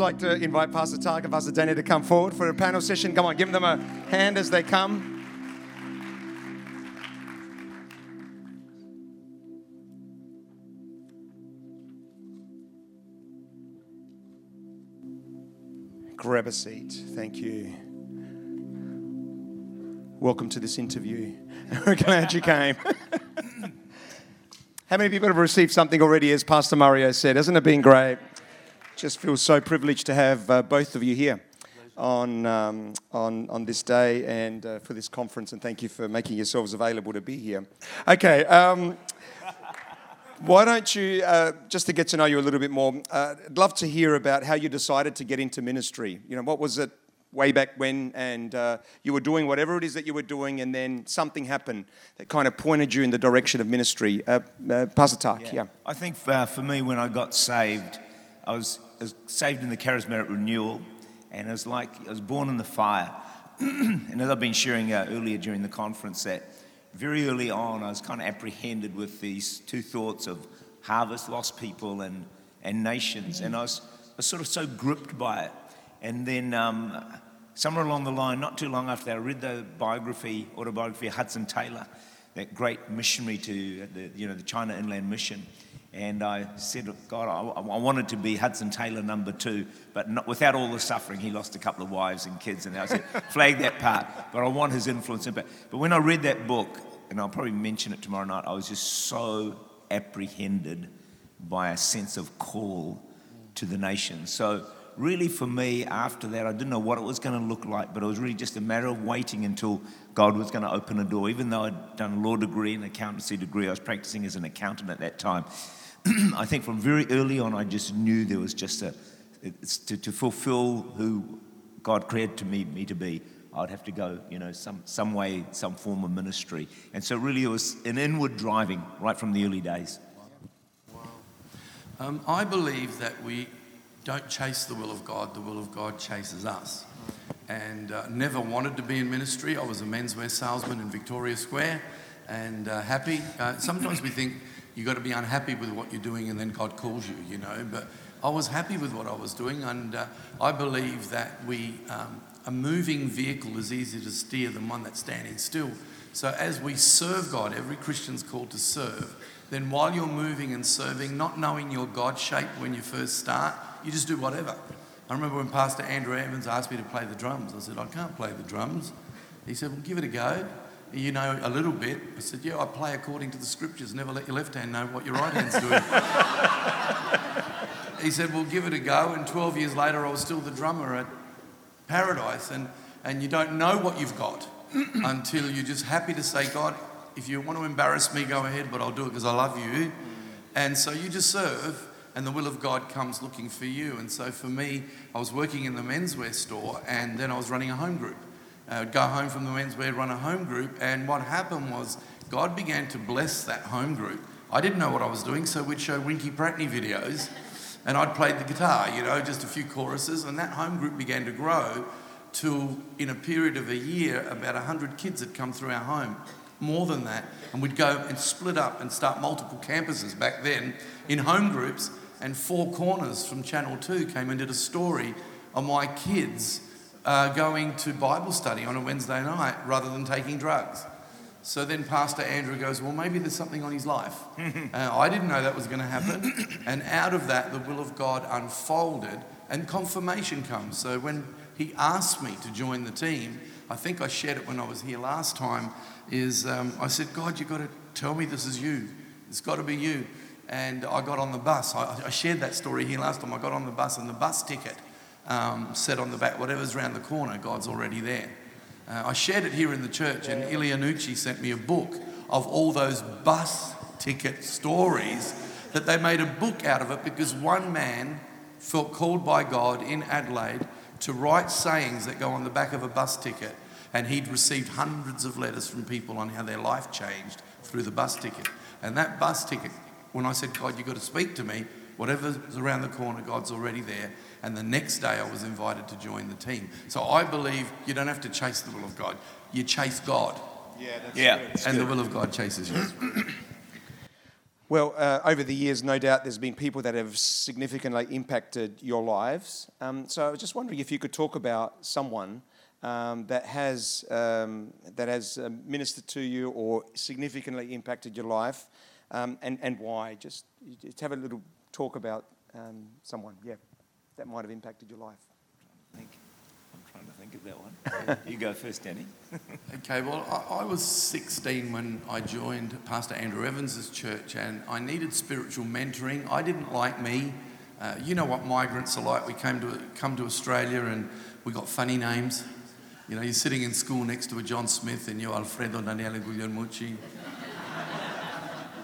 like to invite Pastor Tak and Pastor Danny to come forward for a panel session. Come on, give them a hand as they come. Grab a seat. Thank you. Welcome to this interview. We're glad you came. How many people have received something already, as Pastor Mario said? Hasn't it been great? Just feel so privileged to have uh, both of you here on, um, on, on this day and uh, for this conference, and thank you for making yourselves available to be here. Okay. Um, why don't you, uh, just to get to know you a little bit more, uh, I'd love to hear about how you decided to get into ministry. You know, what was it way back when, and uh, you were doing whatever it is that you were doing, and then something happened that kind of pointed you in the direction of ministry. Uh, uh, Pastor yeah. yeah. I think for, uh, for, me, when I got saved, I was, was, saved in the charismatic renewal, and it was like I was born in the fire. and as I've been sharing uh, earlier during the conference, that very early on, I was kind of apprehended with these two thoughts of harvest, lost people, and, and nations, and I was, I was sort of so gripped by it. And then um, somewhere along the line, not too long after I read the biography, autobiography of Hudson Taylor, that great missionary to the, you know, the China Inland Mission. And I said, God, I, I wanted to be Hudson Taylor number two, but not, without all the suffering. He lost a couple of wives and kids, and I said, flag that part. But I want his influence. But, but when I read that book, and I'll probably mention it tomorrow night, I was just so apprehended by a sense of call to the nation. So really for me, after that, I didn't know what it was going to look like, but it was really just a matter of waiting until God was going to open a door. Even though I'd done a law degree and an accountancy degree, I was practicing as an accountant at that time. I think from very early on, I just knew there was just a, to, to fulfill who God created me, me to be. I'd have to go, you know, some, some way, some form of ministry. And so, really, it was an inward driving right from the early days. Wow. Um, I believe that we don't chase the will of God, the will of God chases us. And uh, never wanted to be in ministry. I was a menswear salesman in Victoria Square and uh, happy. Uh, sometimes we think you've got to be unhappy with what you're doing and then God calls you, you know. But I was happy with what I was doing, and uh, I believe that we, um, a moving vehicle is easier to steer than one that's standing still. So as we serve God, every Christian's called to serve. Then while you're moving and serving, not knowing your God shape when you first start, you just do whatever. I remember when Pastor Andrew Evans asked me to play the drums. I said, I can't play the drums. He said, Well, give it a go. You know a little bit. I said, Yeah, I play according to the scriptures. Never let your left hand know what your right hand's doing. he said, Well, give it a go. And 12 years later, I was still the drummer at Paradise. And, and you don't know what you've got until you're just happy to say, God, if you want to embarrass me, go ahead, but I'll do it because I love you. And so you just serve and the will of God comes looking for you. And so for me, I was working in the menswear store and then I was running a home group. I uh, would go home from the menswear, run a home group, and what happened was God began to bless that home group. I didn't know what I was doing, so we'd show Winkie Pratney videos and I'd played the guitar, you know, just a few choruses, and that home group began to grow till in a period of a year, about 100 kids had come through our home. More than that, and we'd go and split up and start multiple campuses back then in home groups and Four Corners from Channel 2 came and did a story on my kids uh, going to Bible study on a Wednesday night rather than taking drugs. So then Pastor Andrew goes, Well, maybe there's something on his life. uh, I didn't know that was going to happen. and out of that, the will of God unfolded and confirmation comes. So when he asked me to join the team, I think I shared it when I was here last time, is um, I said, God, you've got to tell me this is you. It's got to be you and I got on the bus. I, I, shared that story here last time. I got on the bus, and the bus ticket um, said on the back, whatever's around the corner, God's already there. Uh, I shared it here in the church, and Ilianucci sent me a book of all those bus ticket stories that they made a book out of it because one man felt called by God in Adelaide to write sayings that go on the back of a bus ticket. And he'd received hundreds of letters from people on how their life changed through the bus ticket. And that bus ticket when I said, God, you've got to speak to me, whatever's around the corner, God's already there. And the next day I was invited to join the team. So I believe you don't have to chase the will of God, you chase God. Yeah, that's yeah. and good. the will of God chases you. Well, uh, over the years, no doubt there's been people that have significantly impacted your lives. Um, so I was just wondering if you could talk about someone um, that has um, that has uh, ministered to you or significantly impacted your life, um, and and why. Just, just have a little talk about um, someone, yeah, that might have impacted your life. I'm trying to think of that one. you go first, Danny. Okay, well, I, I was 16 when I joined Pastor Andrew Evans's church, and I needed spiritual mentoring. I didn't like me. Uh, you know what migrants are like. We came to come to Australia, and we got funny names. You know, you're sitting in school next to a John Smith, and you're Alfredo Daniele Guglielmucci.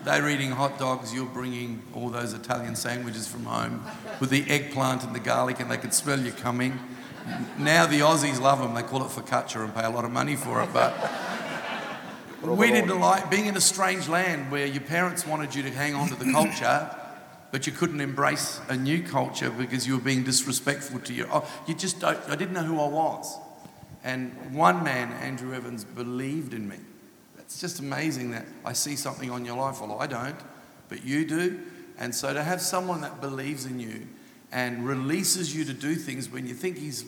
They're eating hot dogs, you're bringing all those Italian sandwiches from home with the eggplant and the garlic, and they can smell you coming. Now the Aussies love them. They call it focaccia and pay a lot of money for it. But we didn't like being in a strange land where your parents wanted you to hang on to the culture, but you couldn't embrace a new culture because you were being disrespectful to your. Oh, you just don't. I didn't know who I was. And one man, Andrew Evans, believed in me. It's just amazing that I see something on your life. Well, I don't, but you do. And so to have someone that believes in you and releases you to do things when you think he's,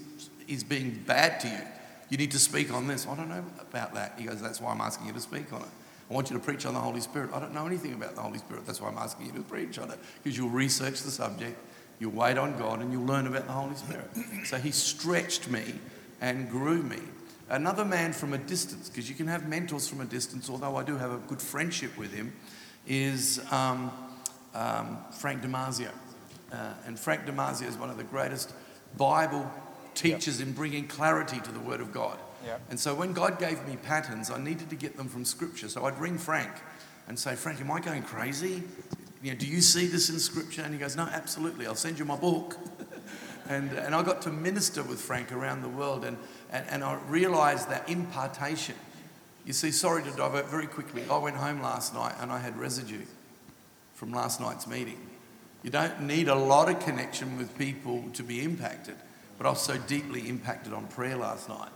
he's being bad to you. You need to speak on this. I don't know about that. He goes, That's why I'm asking you to speak on it. I want you to preach on the Holy Spirit. I don't know anything about the Holy Spirit. That's why I'm asking you to preach on it. Because you'll research the subject, you'll wait on God, and you'll learn about the Holy Spirit. So he stretched me and grew me. Another man from a distance, because you can have mentors from a distance, although I do have a good friendship with him, is um, um, Frank Damazio. Uh, and Frank Damazio is one of the greatest Bible teachers yep. in bringing clarity to the Word of God. Yep. And so when God gave me patterns, I needed to get them from Scripture. So I'd ring Frank and say, Frank, am I going crazy? You know, do you see this in Scripture? And he goes, No, absolutely. I'll send you my book. and, and I got to minister with Frank around the world, and, and, and I realized that impartation. You see, sorry to divert very quickly. I went home last night and I had residue from last night's meeting. You don't need a lot of connection with people to be impacted. But I was so deeply impacted on prayer last night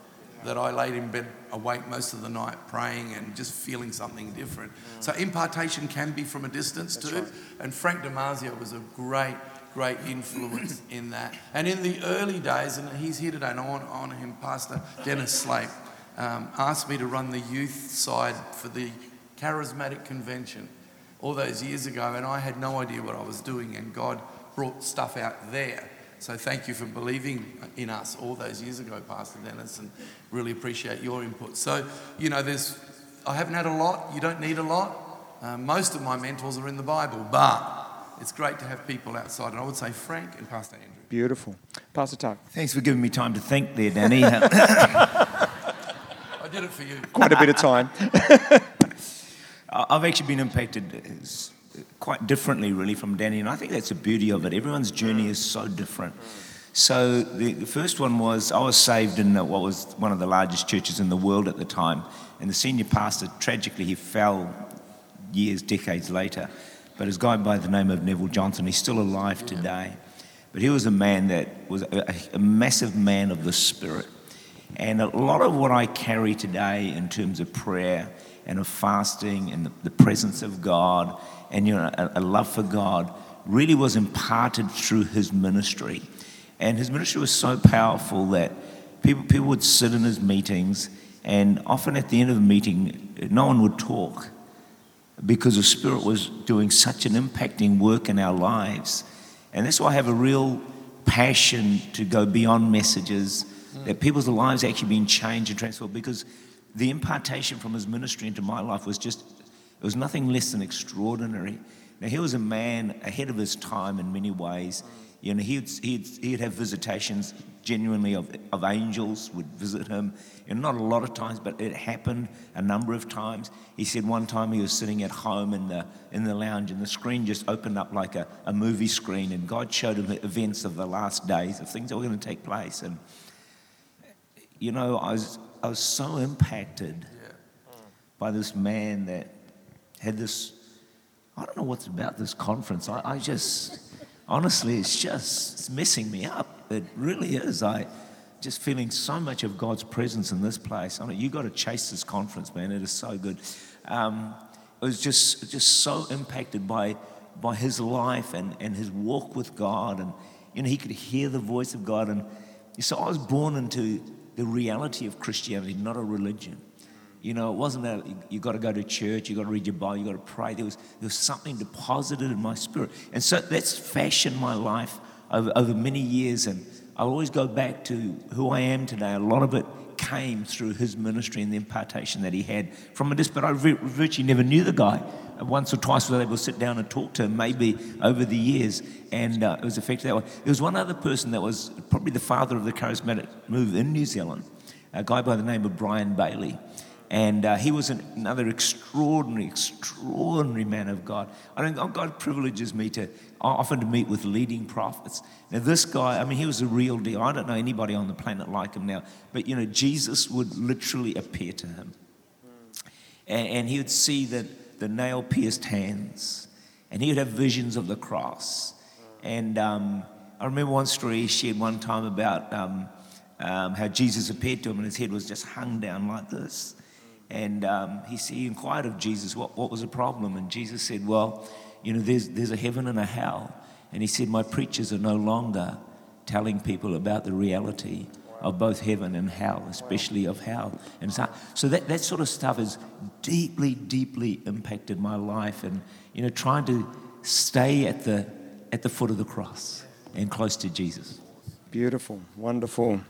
that I laid in bed awake most of the night praying and just feeling something different. So impartation can be from a distance That's too. Right. And Frank Damazio was a great, great influence in that. And in the early days, and he's here today, and I want to honour him, Pastor Dennis Slate, um, asked me to run the youth side for the charismatic convention all those years ago, and I had no idea what I was doing, and God brought stuff out there. So thank you for believing in us all those years ago, Pastor Dennis, and really appreciate your input. So, you know, there's, I haven't had a lot, you don't need a lot. Uh, most of my mentors are in the Bible, but it's great to have people outside, and I would say Frank and Pastor Andrew. Beautiful. Pastor Tak. Thanks for giving me time to think there, Danny. I did it for you. Quite a bit of time. I've actually been impacted uh, quite differently, really, from Danny, and I think that's the beauty of it. Everyone's journey is so different. So the, the first one was I was saved in what was one of the largest churches in the world at the time, and the senior pastor tragically he fell years, decades later. But a guy by the name of Neville Johnson, he's still alive today. But he was a man that was a, a massive man of the spirit. And a lot of what I carry today in terms of prayer and of fasting and the, the presence of God and you know, a, a love for God really was imparted through his ministry. And his ministry was so powerful that people, people would sit in his meetings, and often at the end of the meeting, no one would talk because the Spirit was doing such an impacting work in our lives. And that's why I have a real passion to go beyond messages, mm. that people's lives actually being changed and transformed because the impartation from his ministry into my life was just, it was nothing less than extraordinary. Now, he was a man ahead of his time in many ways. Mm. You know, he'd, he'd, he'd have visitations genuinely of, of angels would visit him. And not a lot of times, but it happened a number of times. He said one time he was sitting at home in the, in the lounge and the screen just opened up like a, a movie screen and God showed him events of the last days, of things that were going to take place. And, you know, I was, I was so impacted by this man that had this. I don't know what's about this conference. I, I just, honestly, it's just it's messing me up. It really is. I just feeling so much of God's presence in this place. I know you got to chase this conference, man. It is so good. Um, was just, just so impacted by, by his life and, and his walk with God. And, you know, he could hear the voice of God. And you so I was born into the reality of Christianity, not a religion. You know, it wasn't that you got to go to church, you got to read your Bible, you got to pray. There was, there was something deposited in my spirit. And so that's fashioned my life over, over many years. And I'll always go back to who I am today. A lot of it came through his ministry and the impartation that he had from this. But I virtually never knew the guy. Once or twice was able to sit down and talk to him, maybe over the years, and uh, it was effective that way. There was one other person that was probably the father of the charismatic move in New Zealand, a guy by the name of Brian Bailey. And uh, he was an, another extraordinary, extraordinary man of God. I don't, God privileges me to often to meet with leading prophets. Now, this guy, I mean, he was a real deal. I don't know anybody on the planet like him now, but you know, Jesus would literally appear to him, and, and he would see that the nail-pierced hands, and he would have visions of the cross. And um, I remember one story he shared one time about um, um, how Jesus appeared to him, and his head was just hung down like this. And um, he, he inquired of Jesus what, what was the problem. And Jesus said, Well, you know, there's, there's a heaven and a hell. And he said, My preachers are no longer telling people about the reality of both heaven and hell, especially of hell. And so, so that, that sort of stuff has deeply, deeply impacted my life. And, you know, trying to stay at the, at the foot of the cross and close to Jesus. Beautiful, wonderful.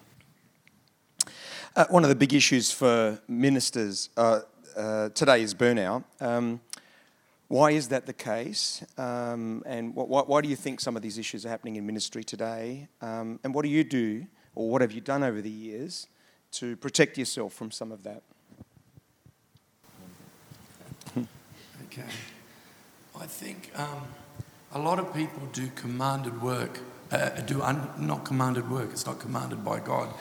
Uh, one of the big issues for ministers uh, uh, today is burnout. Um, why is that the case? Um, and wh- wh- why do you think some of these issues are happening in ministry today? Um, and what do you do, or what have you done over the years to protect yourself from some of that? okay. I think um, a lot of people do commanded work, uh, do un- not commanded work, it's not commanded by God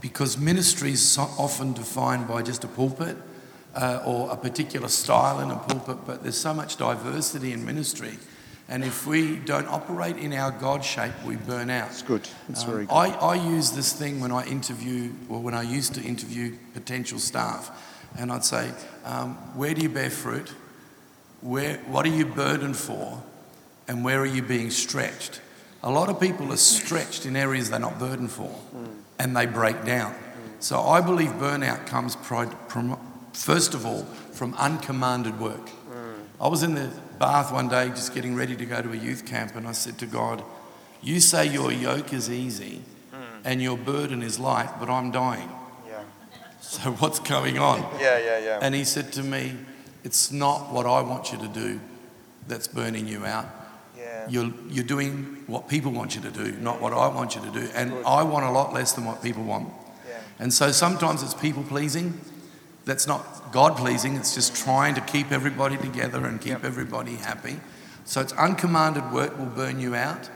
because ministry is often defined by just a pulpit uh, or a particular style in a pulpit, but there's so much diversity in ministry. And if we don't operate in our God shape, we burn out. It's good. It's um, very good. I, I use this thing when I interview, or when I used to interview potential staff, and I'd say, um, Where do you bear fruit? Where, what are you burdened for? And where are you being stretched? A lot of people are stretched in areas they're not burdened for. And they break down. So I believe burnout comes, first of all, from uncommanded work. I was in the bath one day just getting ready to go to a youth camp, and I said to God, You say your yoke is easy and your burden is light, but I'm dying. Yeah. So what's going on? Yeah, yeah, yeah. And he said to me, It's not what I want you to do that's burning you out. You're, you're doing what people want you to do, not what I want you to do. And I want a lot less than what people want. Yeah. And so sometimes it's people pleasing. That's not God pleasing, it's just trying to keep everybody together and keep yep. everybody happy. So it's uncommanded work will burn you out,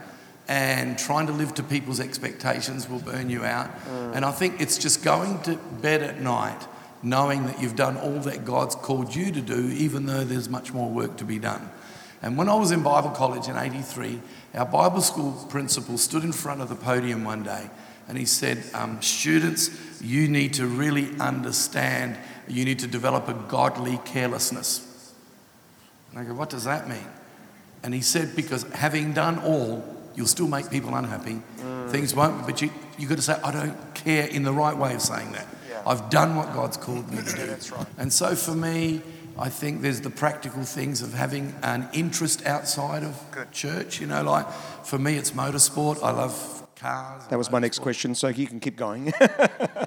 and trying to live to people's expectations will burn you out. Mm. And I think it's just going to bed at night knowing that you've done all that God's called you to do, even though there's much more work to be done. And when I was in Bible college in 83, our Bible school principal stood in front of the podium one day and he said, um, Students, you need to really understand, you need to develop a godly carelessness. And I go, What does that mean? And he said, Because having done all, you'll still make people unhappy. Mm. Things won't, but you, you've got to say, I don't care in the right way of saying that. Yeah. I've done what God's called me to do. That's right. And so for me, I think there's the practical things of having an interest outside of Good. church. You know, like for me, it's motorsport. I love cars. That was my next question, so you can keep going.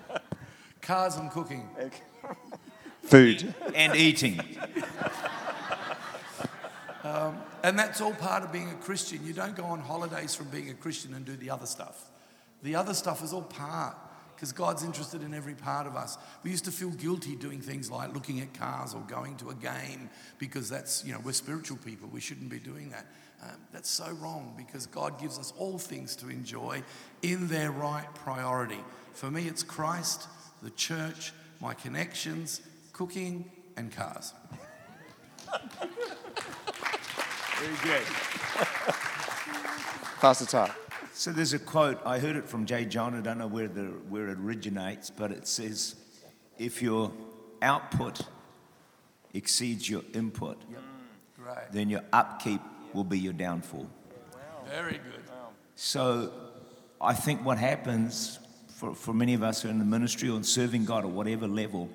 cars and cooking. Food. And eating. Um, and that's all part of being a Christian. You don't go on holidays from being a Christian and do the other stuff. The other stuff is all part because God's interested in every part of us. We used to feel guilty doing things like looking at cars or going to a game because that's, you know, we're spiritual people. We shouldn't be doing that. Um, that's so wrong because God gives us all things to enjoy in their right priority. For me, it's Christ, the church, my connections, cooking, and cars. Very good. Pastor Todd. So there's a quote, I heard it from J.John, I don't know where, the, where it originates, but it says, if your output exceeds your input, mm, Great. then your upkeep will be your downfall. Very good. So I think what happens for, for many of us who are in the ministry or in serving God at whatever level,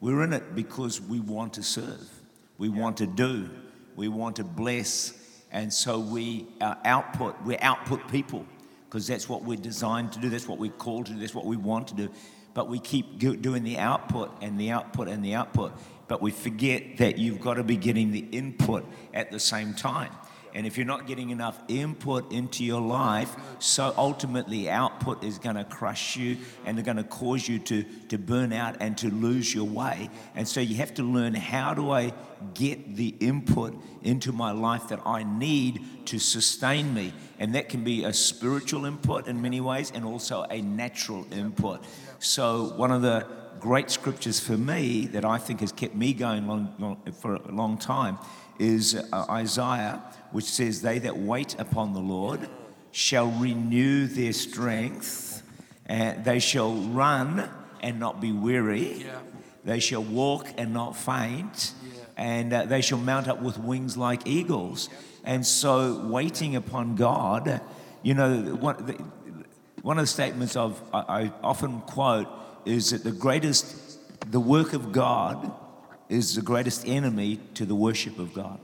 we're in it because we want to serve, we want to do, we want to bless, and so we our output, we're output people because that's what we're designed to do, that's what we're called to do, that's what we want to do. But we keep doing the output and the output and the output, but we forget that you've got to be getting the input at the same time. And if you're not getting enough input into your life, so ultimately output is going to crush you and they're going to cause you to, to burn out and to lose your way. And so you have to learn how do I get the input into my life that I need to sustain me. And that can be a spiritual input in many ways and also a natural input. So one of the great scriptures for me that I think has kept me going long, long, for a long time is uh, Isaiah, which says, They that wait upon the Lord shall renew their strength, and they shall run and not be weary, Yeah. they shall walk and not faint, and uh, they shall mount up with wings like eagles. And so, waiting upon God, you know, one, the, one of the statements of I, I often quote is that the greatest, the work of God is the greatest enemy to the worship of God.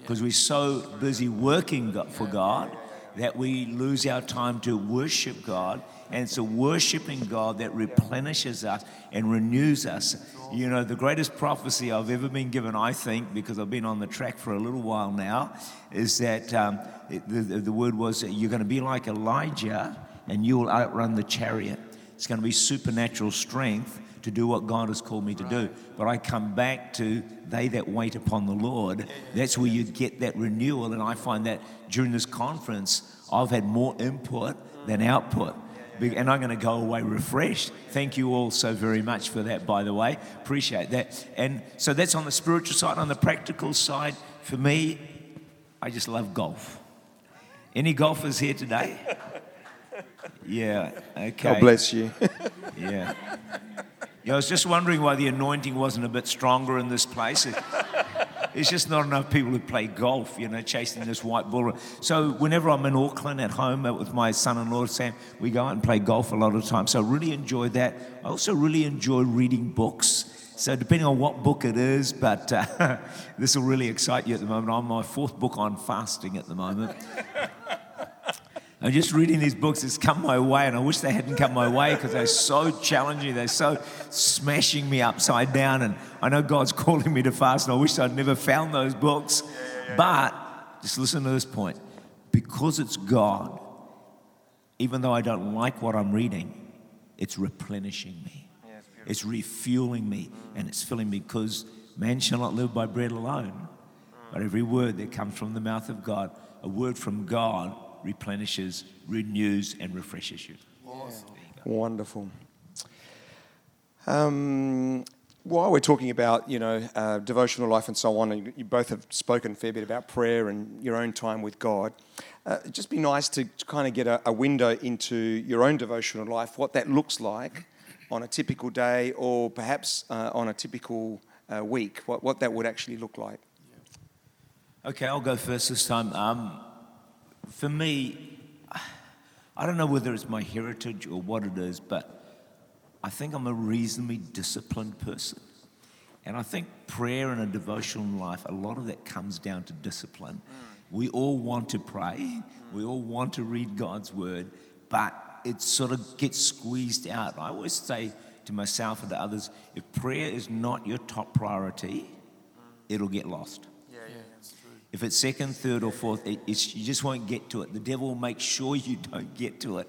Because we're so busy working for God that we lose our time to worship God. And it's a worshiping God that replenishes us and renews us. You know, the greatest prophecy I've ever been given, I think, because I've been on the track for a little while now, is that um, the, the the word was you're going to be like Elijah and you will outrun the chariot. It's going to be supernatural strength to do what God has called me to do. But I come back to they that wait upon the Lord. That's where you get that renewal. And I find that during this conference, I've had more input than output. And I'm going to go away refreshed. Thank you all so very much for that, by the way. Appreciate that. And so that's on the spiritual side. On the practical side, for me, I just love golf. Any golfers here today? Yeah, okay. God bless you. Yeah. Yeah, I was just wondering why the anointing wasn't a bit stronger in this place. It- There's just not enough people who play golf, you know, chasing this white ball. So whenever I'm in Auckland at home uh, with my son-in-law Sam, we go out and play golf a lot of times. So I really enjoy that. I also really enjoy reading books. So depending on what book it is, but uh, this will really excite you at the moment. I'm on my fourth book on fasting at the moment. I'm just reading these books. It's come my way, and I wish they hadn't come my way because they're so challenging. They're so smashing me upside down. And I know God's calling me to fast, and I wish I'd never found those books. But just listen to this point because it's God, even though I don't like what I'm reading, it's replenishing me, it's refueling me, and it's filling me because man shall not live by bread alone, but every word that comes from the mouth of God, a word from God replenishes, renews, and refreshes you. Wonderful. Um, while we're talking about you know uh, devotional life and so on, and you- both have spoken a fair bit about prayer and your own time with God. Uh, it'd just be nice to, to kind of get a, a window into your own devotional life, what that looks like on a typical day, or perhaps uh, on a typical uh, week. What what that would actually look like. Okay, I'll go first this time. Um, for me, I don't know whether it's my heritage or what it is, but I think I'm a reasonably disciplined person. And I think prayer and a devotional life, a lot of that comes down to discipline. Mm. We all want to pray, we all want to read God's word, but it sort of gets squeezed out. I always say to myself and to others if prayer is not your top priority, mm. it'll get lost. If it's second, third, or fourth, it, you just won't get to it. The devil will make sure you don't get to it.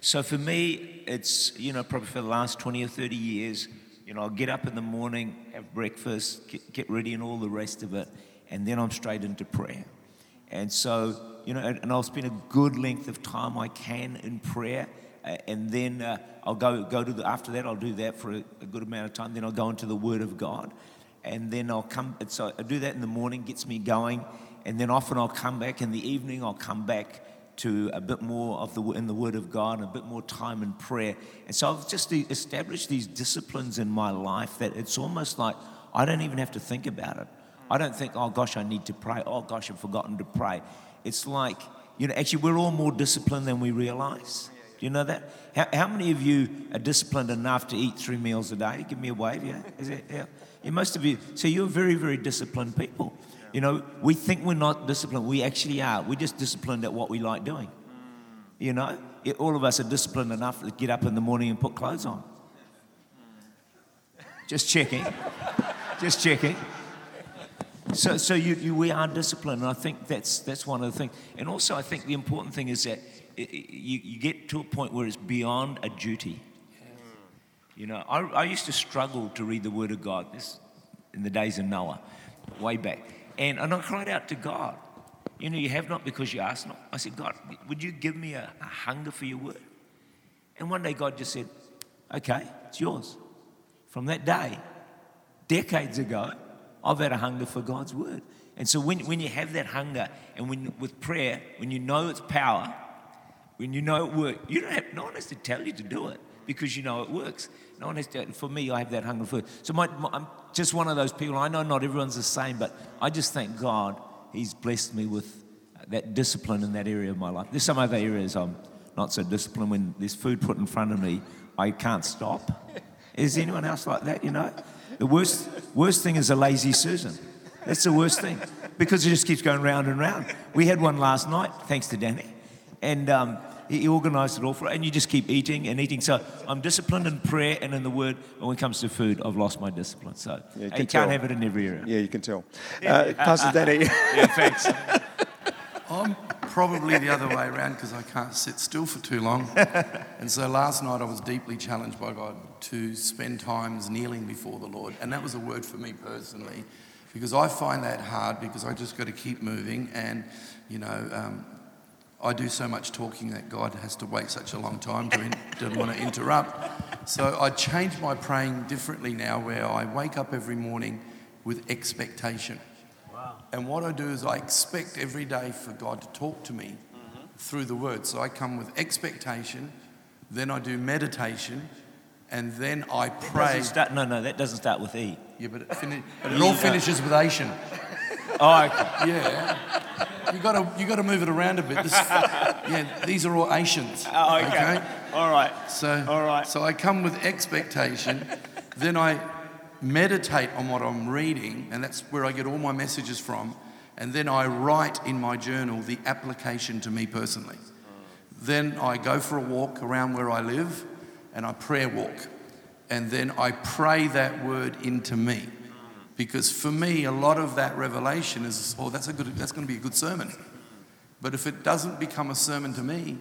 So for me, it's, you know, probably for the last 20 or 30 years, you know, I'll get up in the morning, have breakfast, get, get ready, and all the rest of it, and then I'm straight into prayer. And so, you know, and, and I'll spend a good length of time I can in prayer. Uh, and then uh, I'll go, go to the, after that, I'll do that for a, a good amount of time. Then I'll go into the Word of God and then I'll come. So I do that in the morning, gets me going, and then often I'll come back in the evening. I'll come back to a bit more of the in the Word of God, a bit more time in prayer. And so I've just established these disciplines in my life that it's almost like I don't even have to think about it. I don't think, oh gosh, I need to pray. Oh gosh, I've forgotten to pray. It's like, you know, actually, we're all more disciplined than we realize. Do you know that? How, how many of you are disciplined enough to eat three meals a day? Give me a wave, yeah? Is it, yeah. Yeah most of you. So you're very, very disciplined people. You know, we think we're not disciplined. We actually are. We're just disciplined at what we like doing. You know, it, all of us are disciplined enough to get up in the morning and put clothes on. Just checking. just checking. So, so you, you, we are disciplined, and I think that's, that's one of the things. And also, I think the important thing is that it, you, you get to a point where it's beyond a duty. You know, I, I used to struggle to read the Word of God this, in the days of Noah, way back. And, and I cried out to God, you know, you have not because you ask not. I said, God, would you give me a, a hunger for your word? And one day God just said, okay, it's yours. From that day, decades ago, I've had a hunger for God's word. And so when, when you have that hunger and when with prayer, when you know its power, when you know it works, you don't have, no one has to tell you to do it because you know it works. Has to, for me, I have that hunger for it. So my, my, I'm just one of those people. I know not everyone's the same, but I just thank God He's blessed me with that discipline in that area of my life. There's some other areas I'm not so disciplined. When there's food put in front of me, I can't stop. Is anyone else like that, you know? The worst, worst thing is a lazy Susan. That's the worst thing because it just keeps going round and round. We had one last night, thanks to Danny, and um, he organised it all for it, and you just keep eating and eating. So I'm disciplined in prayer and in the word. But when it comes to food, I've lost my discipline. So yeah, you, can not have it in every area. Yeah, you can tell. Uh, Pastor Danny. yeah, thanks. I'm probably the other way around because I can't sit still for too long. and so last night I was deeply challenged by God to spend times kneeling before the Lord. And that was a word for me personally because I find that hard because I just got to keep moving. And, you know, um, I do so much talking that God has to wait such a long time to in, want to interrupt. So I change my praying differently now where I wake up every morning with expectation. Wow. And what I do is I expect every day for God to talk to me mm-hmm. through the word. So I come with expectation, then I do meditation, and then I pray. Start, no, no, that doesn't start with E. Yeah, but it, fini- but it all finishes with Asian. Oh, okay. Yeah. You got to you got to move it around a bit. This, yeah, these are all Asians. Oh, okay. okay. All right. So all right. So I come with expectation, then I meditate on what I'm reading, and that's where I get all my messages from, and then I write in my journal the application to me personally. Then I go for a walk around where I live, and I prayer walk. And then I pray that word into me. Because for me, a lot of that revelation is, oh, that's, a good, that's going to be a good sermon. But if it doesn't become a sermon to me,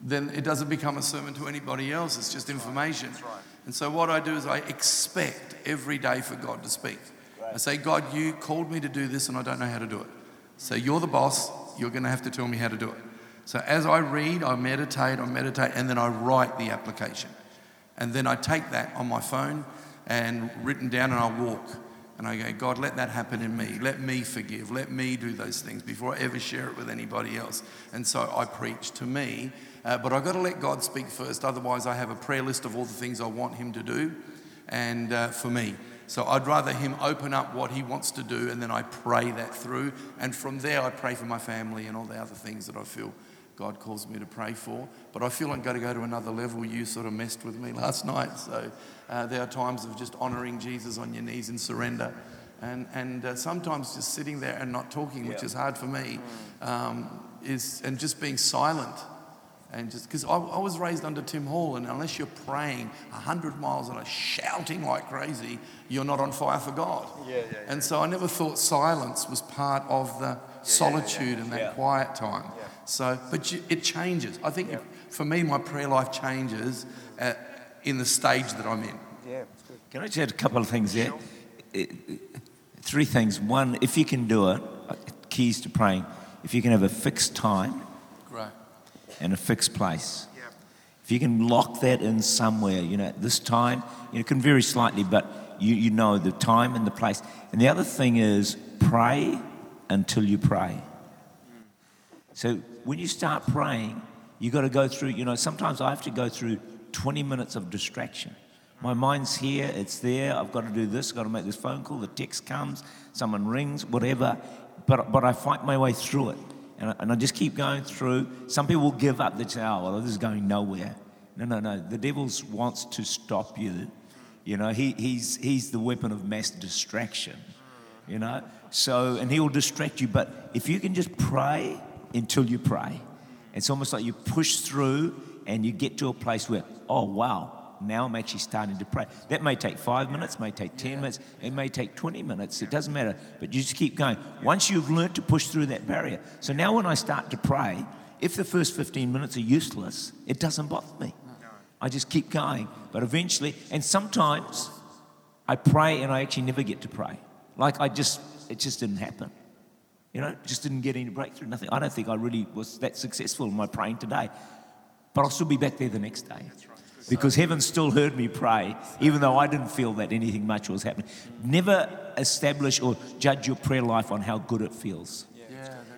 then it doesn't become a sermon to anybody else. It's just information. And so what I do is I expect every day for God to speak. I say, God, you called me to do this and I don't know how to do it. So you're the boss. You're going to have to tell me how to do it. So as I read, I meditate, I meditate, and then I write the application. And then I take that on my phone and written down and I walk. And I go, God, let that happen in me. Let me forgive. Let me do those things before I ever share it with anybody else. And so I preach to me. Uh, but I've got to let God speak first. Otherwise, I have a prayer list of all the things I want Him to do and uh, for me. So I'd rather Him open up what He wants to do and then I pray that through. And from there, I pray for my family and all the other things that I feel God calls me to pray for. But I feel I'm going to go to another level. You sort of messed with me last night. So uh, there are times of just honoring Jesus on your knees in surrender. And, and uh, sometimes just sitting there and not talking, which is hard for me, um, is, and just being silent. And just because I, I, was raised under Tim Hall, and unless you're praying 100 miles an hour, shouting like crazy, you're not on fire for God. Yeah, yeah, yeah. And so I never thought silence was part of the solitude and that quiet time. So, but you, it changes. I think for me, my prayer life changes in the stage that I'm in. Yeah, Can I just add a couple of things there? Three things. One, if you can do it, uh, keys to praying. If you can have a fixed time Great. and a fixed place. If you can lock that in somewhere, you know, this time, you know, it can vary slightly, but you, you know the time and the place. And the other thing is pray until you pray. So when you start praying, you got to go through, you know, sometimes I have to go through 20 minutes of distraction My mind's here, it's there, I've got to do this, I've got to make this phone call, the text comes, someone rings, whatever. But, but I fight my way through it. And I, and I just keep going through. Some people will give up, they say, oh, well, this is going nowhere. No, no, no. The devil wants to stop you. You know, he, he's, he's the weapon of mass distraction. You know, so, and he will distract you. But if you can just pray until you pray, it's almost like you push through and you get to a place where, oh, wow, now I'm actually starting to pray. That may take five minutes, may take 10 minutes, it may take 20 minutes, it doesn't matter. But you just keep going. Once you've learned to push through that barrier. So now when I start to pray, if the first 15 minutes are useless, it doesn't bother me. I just keep going. But eventually, and sometimes I pray and I actually never get to pray. Like I just, it just didn't happen. You know, just didn't get any breakthrough, nothing. I don't think I really was that successful in my praying today. But I'll still be back there the next day because heaven still heard me pray, even though I didn't feel that anything much was happening. Never establish or judge your prayer life on how good it feels.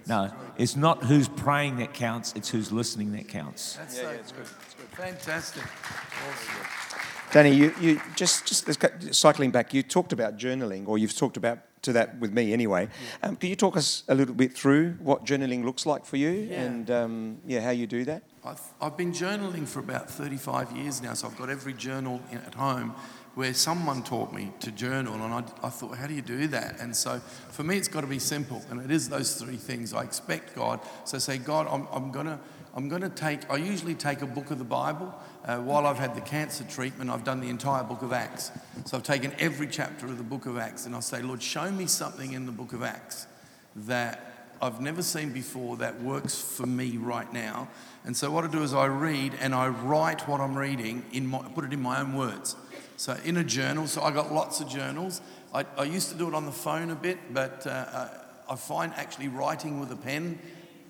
No, it's not who's praying that counts, it's who's listening that counts. That's so good. Fantastic. Awesome. Danny, you, you just just cycling back. You talked about journaling, or you've talked about to that with me anyway. Um, can you talk us a little bit through what journaling looks like for you, Yeah. and um, yeah, how you do that? I've, I've been journaling for about 35 years now, so I've got every journal in, at home where someone taught me to journal, and I, I thought, how do you do that? And so for me, it's got to be simple, and it is those three things. I expect God, so say, God, I'm, I'm going to. I'm going to take, I usually take a book of the Bible. Uh, while I've had the cancer treatment, I've done the entire book of Acts. So I've taken every chapter of the book of Acts and I say, Lord, show me something in the book of Acts that I've never seen before that works for me right now. And so what I do is I read and I write what I'm reading in my, put it in my own words. So in a journal, so I got lots of journals. I, I used to do it on the phone a bit, but uh, uh, I find actually writing with a pen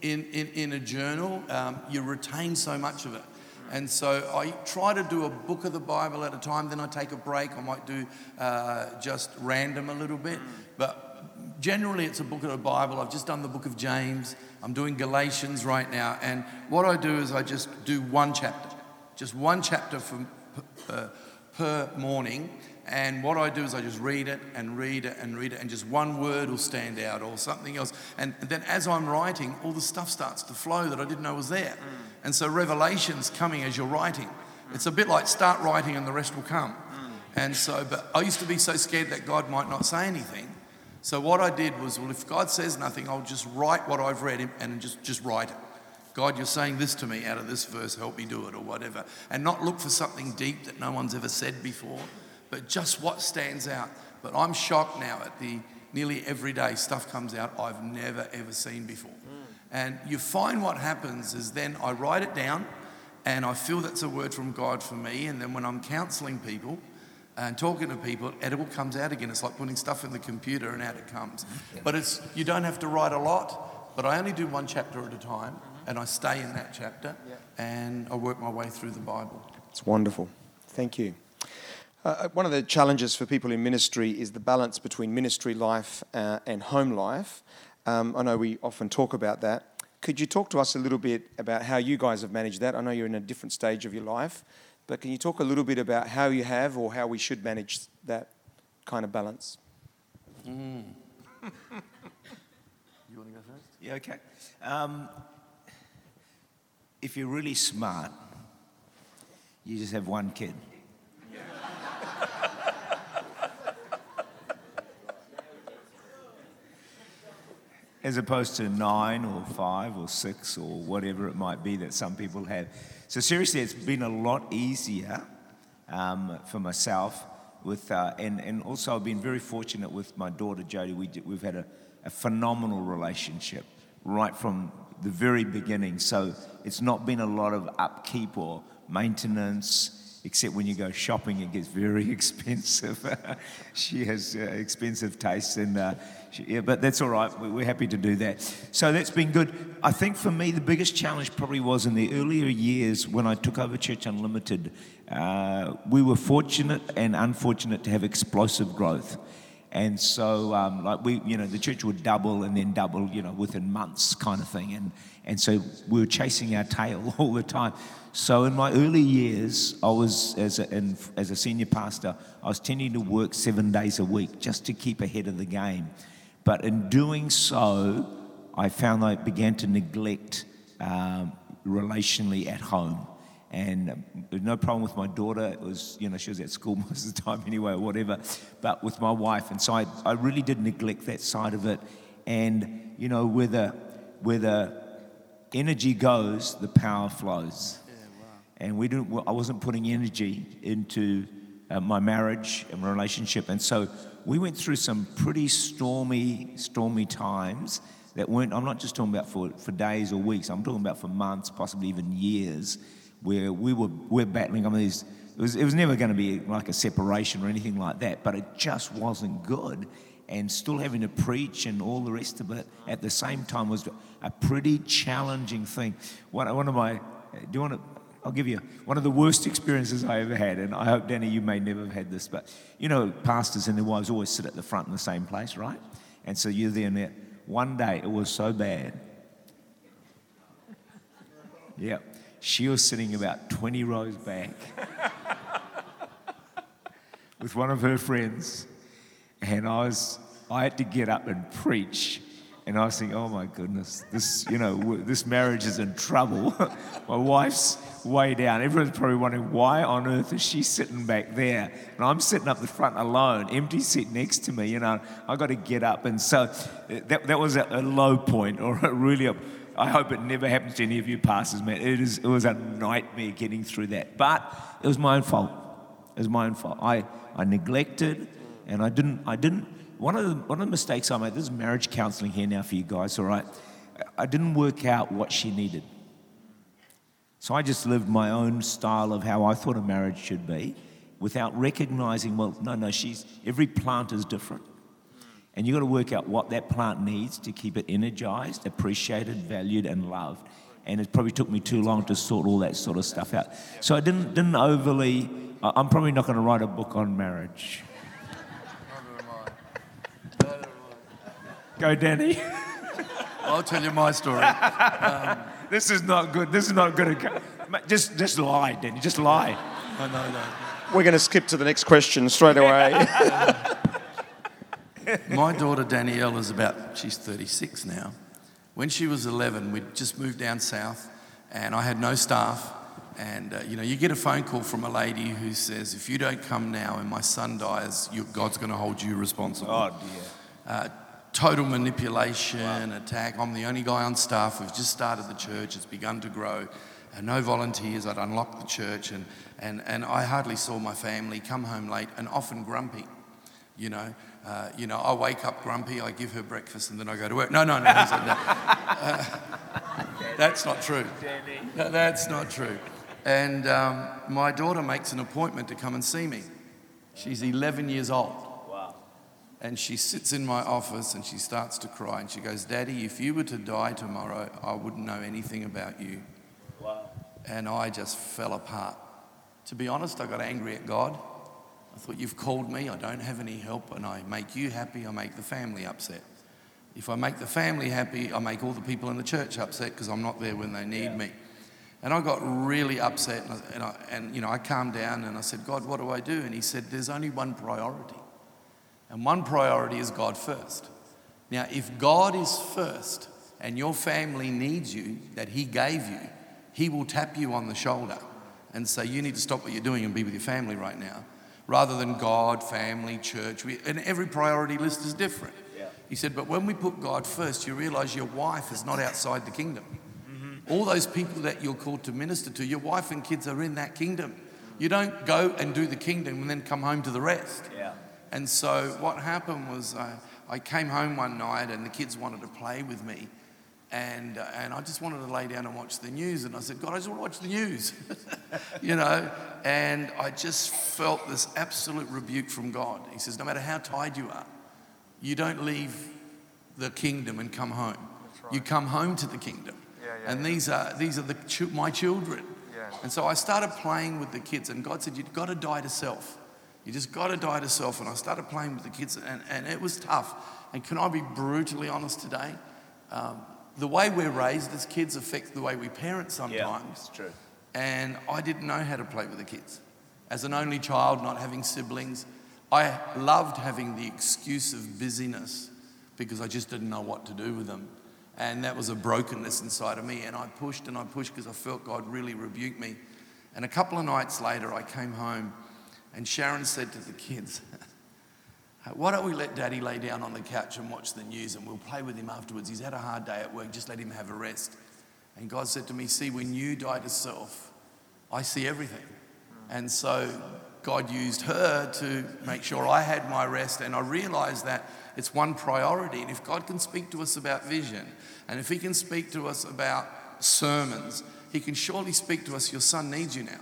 in, in, in a journal, um, you retain so much of it. And so I try to do a book of the Bible at a time, then I take a break. I might do uh, just random a little bit. But generally, it's a book of the Bible. I've just done the book of James. I'm doing Galatians right now. And what I do is I just do one chapter, just one chapter for, uh, per morning. And what I do is I just read it and read it and read it, and just one word will stand out or something else. And then as I'm writing, all the stuff starts to flow that I didn't know was there. Mm. And so revelation's coming as you're writing. It's a bit like start writing and the rest will come. Mm. And so, but I used to be so scared that God might not say anything. So what I did was, well, if God says nothing, I'll just write what I've read and just, just write it. God, you're saying this to me out of this verse, help me do it, or whatever. And not look for something deep that no one's ever said before, but just what stands out. But I'm shocked now at the nearly every day stuff comes out I've never ever seen before. Mm. And you find what happens is then I write it down and I feel that's a word from God for me. And then when I'm counseling people and talking to people, it all comes out again. It's like putting stuff in the computer and out it comes. Mm-hmm. But it's you don't have to write a lot, but I only do one chapter at a time mm-hmm. and I stay in that chapter and I work my way through the Bible. It's wonderful. Thank you. Uh, one of the challenges for people in ministry is the balance between ministry life uh, and home life. Um, I know we often talk about that. Could you talk to us a little bit about how you guys have managed that? I know you're in a different stage of your life, but can you talk a little bit about how you have or how we should manage that kind of balance? You want to go first? Yeah, okay. Um, if you're really smart, you just have one kid. As opposed to nine or five or six or whatever it might be that some people have. So, seriously, it's been a lot easier um, for myself. With, uh, and, and also, I've been very fortunate with my daughter Jodie. We, we've had a, a phenomenal relationship right from the very beginning. So it's not been a lot of upkeep or maintenance, except when you go shopping, it gets very expensive. she has uh, expensive tastes, and uh, she, yeah, but that's all right. We- We're happy to do that. So that's been good. I think for me, the biggest challenge probably was in the earlier years when I took over Church Unlimited. Uh, we were fortunate and unfortunate to have explosive growth. And so, um, like we, you know, the church would double and then double, you know, within months, kind of thing. And and so we were chasing our tail all the time. So in my early years, I was as a, in, as a senior pastor, I was tending to work seven days a week just to keep ahead of the game. But in doing so, I found I began to neglect um, relationally at home. And um, no problem with my daughter. It was, you know, she was at school most of the time anyway, or whatever. But with my wife, and so I, I really did neglect that side of it. And you know, where the where the energy goes, the power flows. Yeah, wow. And we didn't. I wasn't putting energy into uh, my marriage and relationship, and so we went through some pretty stormy, stormy times that weren't. I'm not just talking about for for days or weeks. I'm talking about for months, possibly even years where we were we're battling. I mean, it was, it was never going to be like a separation or anything like that, but it just wasn't good. And still having to preach and all the rest of it at the same time was a pretty challenging thing. One, one of my, do you want to? I'll give you one of the worst experiences I ever had, and I hope Danny, you may never have had this, but you know, pastors and their wives always sit at the front in the same place, right? And so you're there and there. One day it was so bad. Yeah she was sitting about 20 rows back with one of her friends. And I was, I had to get up and preach. And I was thinking, oh my goodness, this, you know, this marriage is in trouble. my wife's way down. Everyone's probably wondering, why on earth is she sitting back there? And I'm sitting up the front alone, empty seat next to me, you know, I got to get up. And so eh, that, that was a, a low point or a really a, I hope it never happens to any of you pastors, man. It, is, it was a nightmare getting through that. But it was my own fault. It was my own fault. I, I neglected and I didn't, I didn't, one of, the, one of the mistakes I made, this is marriage counseling here now for you guys, all right? I didn't work out what she needed. So I just lived my own style of how I thought a marriage should be without recognizing, well, no, no, she's, every plant is different. And you've got to work out what that plant needs to keep it energized, appreciated, valued, and loved. And it probably took me too long to sort all that sort of stuff out. So I didn't, didn't overly, I'm probably not going to write a book on marriage. Go, Danny. I'll tell you my story. Um, this is not good. This is not good. Just, just lie, Danny. Just lie. No, no, no. We're going to skip to the next question straight away. My daughter Danielle is about, she's 36 now. When she was 11, we'd just moved down south and I had no staff. And, uh, you know, you get a phone call from a lady who says, if you don't come now and my son dies, you, God's going to hold you responsible. Oh, dear. Uh, total manipulation, wow. attack. I'm the only guy on staff. We've just started the church. It's begun to grow. Uh, no volunteers. I'd unlocked the church. And, and, and I hardly saw my family come home late and often grumpy, you know. Uh, you know, I wake up grumpy, I give her breakfast, and then I go to work. No, no, no. uh, that's not true. No, that's not true. And um, my daughter makes an appointment to come and see me. She's 11 years old. Wow. And she sits in my office and she starts to cry. And she goes, Daddy, if you were to die tomorrow, I wouldn't know anything about you. Wow. And I just fell apart. To be honest, I got angry at God. I thought, You've called me, I don't have any help, and I make you happy, I make the family upset. If I make the family happy, I make all the people in the church upset because I'm not there when they need yeah. me. And I got really upset, and, I, and, I, and, you know, I calmed down and I said, God, what do I do? And He said, There's only one priority, and one priority is God first. Now, if God is first and your family needs you, that He gave you, He will tap you on the shoulder and say, You need to stop what you're doing and be with your family right now rather than God, family, church. We, and every priority list is different. Yeah. He said, but when we put God first, you realize your wife is not outside the kingdom. Mm-hmm. All those people that you're called to minister to, your wife and kids are in that kingdom. You don't go and do the kingdom and then come home to the rest. Yeah. And so what happened was uh, I came home one night and the kids wanted to play with me. And, uh, and I just wanted to lay down and watch the news. And I said, God, I just want to watch the news, you know. And I just felt this absolute rebuke from God. He says, No matter how tired you are, you don't leave the kingdom and come home. Right. You come home to the kingdom. Yeah, yeah, and yeah. these are, these are the, my children. And so I started playing with the kids, and God said, You've got to die to self. You just got to die to self. And I started playing with the kids, and, and it was tough. And can I be brutally honest today? Um, the way we're raised as kids affects the way we parent sometimes. Yeah, it's true. And I didn't know how to play with the kids. As an only child, not having siblings, I loved having the excuse of busyness because I just didn't know what to do with them. And that was a brokenness inside of me. And I pushed and I pushed because I felt God really rebuked me. And a couple of nights later, I came home and Sharon said to the kids, Why don't we let daddy lay down on the couch and watch the news and we'll play with him afterwards? He's had a hard day at work, just let him have a rest. And God said to me, See, when you die to self, I see everything. And so God used her to make sure I had my rest. And I realized that it's one priority. And if God can speak to us about vision, and if He can speak to us about sermons, He can surely speak to us, Your son needs you now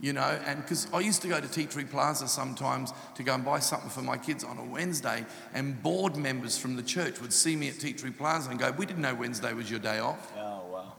you know, and because I used to go to Tea Tree Plaza sometimes to go and buy something for my kids on a Wednesday, and board members from the church would see me at Tea Tree Plaza and go, We didn't know Wednesday was your day off. Oh, wow.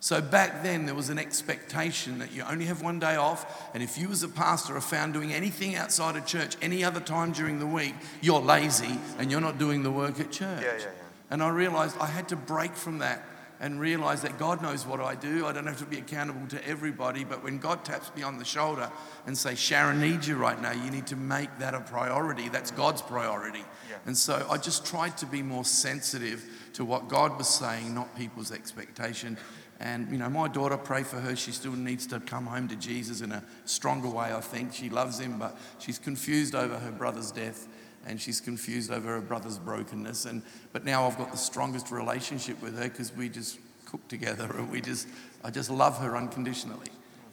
So back then there was an expectation that you only have one day off, and if you as a pastor are found doing anything outside of church any other time during the week, you're lazy and you're not doing the work at church. Yeah, yeah, yeah. And I realized I had to break from that and realize that God knows what I do. I don't have to be accountable to everybody, but when God taps me on the shoulder and say, Sharon needs you right now, you need to make that a priority. That's God's priority. Yeah. And so I just tried to be more sensitive to what God was saying, not people's expectation. And, you know, my daughter, pray for her. She still needs to come home to Jesus in a stronger way, I think. She loves him, but she's confused over her brother's death and she's confused over her brother's brokenness. And but now I've got the strongest relationship with her because we just cook together and we just I just love her unconditionally,